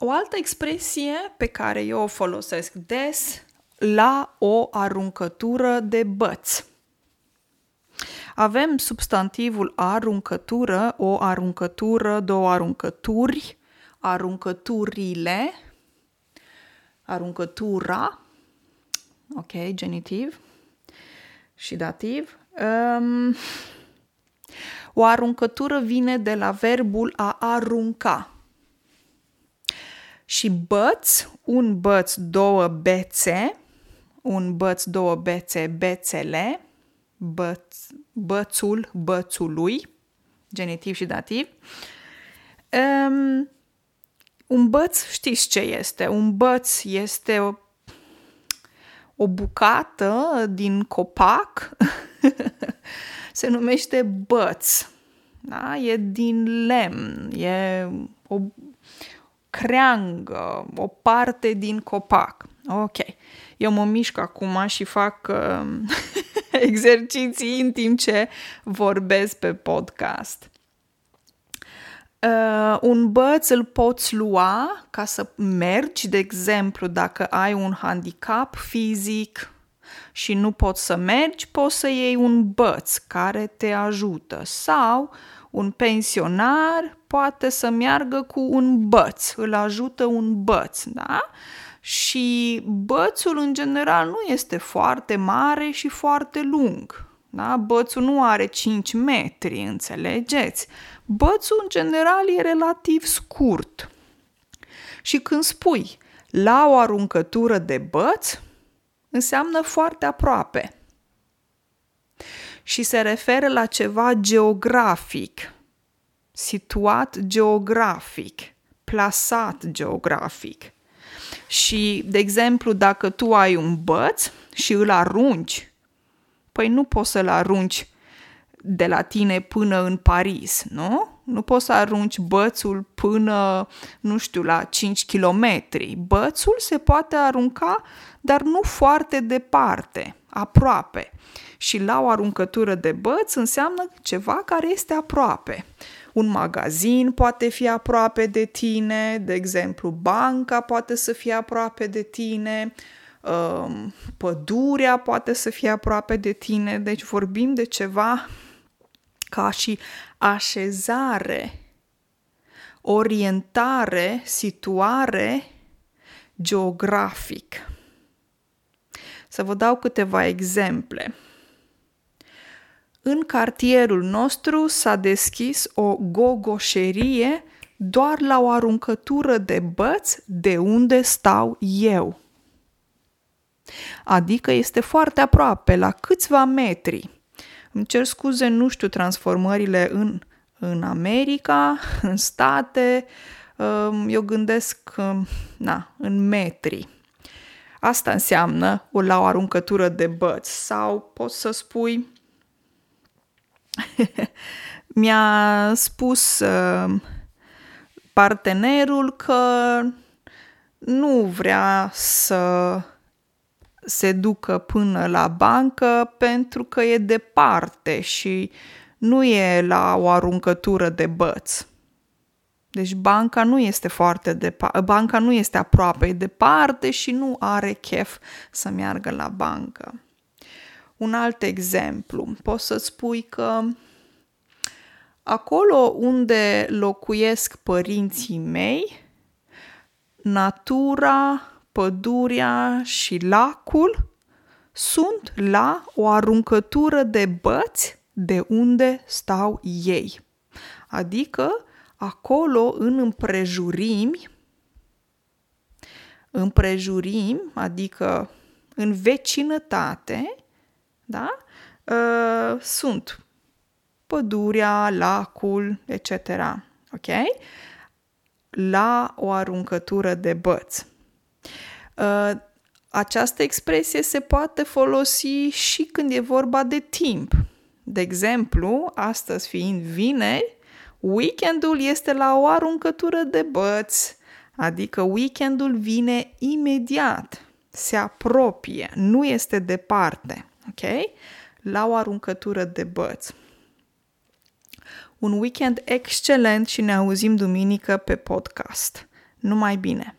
O altă expresie pe care eu o folosesc des la o aruncătură de băți. Avem substantivul aruncătură, o aruncătură, două aruncături, aruncăturile, aruncătura, ok, genitiv și dativ. Um, o aruncătură vine de la verbul a arunca. Și băț, un băț, două bețe, un băț, două bețe, bețele, băț, bățul, bățului, genitiv și dativ. Um, un băț, știți ce este? Un băț este o, o bucată din copac, se numește băț. Da? E din lemn, e o creangă, o parte din copac. Ok. Eu mă mișc acum și fac uh, exerciții în timp ce vorbesc pe podcast. Uh, un băț îl poți lua ca să mergi, de exemplu, dacă ai un handicap fizic și nu poți să mergi, poți să iei un băț care te ajută sau un pensionar poate să meargă cu un băț, îl ajută un băț, da? Și bățul în general nu este foarte mare și foarte lung. Da? Bățul nu are 5 metri, înțelegeți? Bățul în general e relativ scurt. Și când spui la o aruncătură de băț, înseamnă foarte aproape. Și se referă la ceva geografic, situat geografic, plasat geografic. Și, de exemplu, dacă tu ai un băț și îl arunci, păi nu poți să-l arunci de la tine până în Paris, nu? Nu poți să arunci bățul până, nu știu, la 5 km. Bățul se poate arunca, dar nu foarte departe, aproape. Și la o aruncătură de băț înseamnă ceva care este aproape. Un magazin poate fi aproape de tine, de exemplu, banca poate să fie aproape de tine, um, pădurea poate să fie aproape de tine, deci vorbim de ceva ca și așezare, orientare, situare geografic. Să vă dau câteva exemple. În cartierul nostru s-a deschis o gogoșerie doar la o aruncătură de băț de unde stau eu. Adică este foarte aproape, la câțiva metri. Îmi cer scuze, nu știu transformările în, în America, în state, eu gândesc na, în metri. Asta înseamnă o la o aruncătură de băț sau poți să spui mi-a spus uh, partenerul că nu vrea să se ducă până la bancă pentru că e departe și nu e la o aruncătură de băț. Deci banca nu este foarte departe, banca nu este aproape, e departe și nu are chef să meargă la bancă. Un alt exemplu, poți să spui că acolo unde locuiesc părinții mei, natura, pădurea și lacul sunt la o aruncătură de băți de unde stau ei. Adică acolo în împrejurimi, împrejurimi, adică în vecinătate, da? Uh, sunt pădurea, lacul, etc. Ok? La o aruncătură de băți. Uh, această expresie se poate folosi și când e vorba de timp. De exemplu, astăzi fiind vineri, weekendul este la o aruncătură de băți, adică weekendul vine imediat, se apropie, nu este departe, ok? La o aruncătură de băți. Un weekend excelent și ne auzim duminică pe podcast. Numai bine!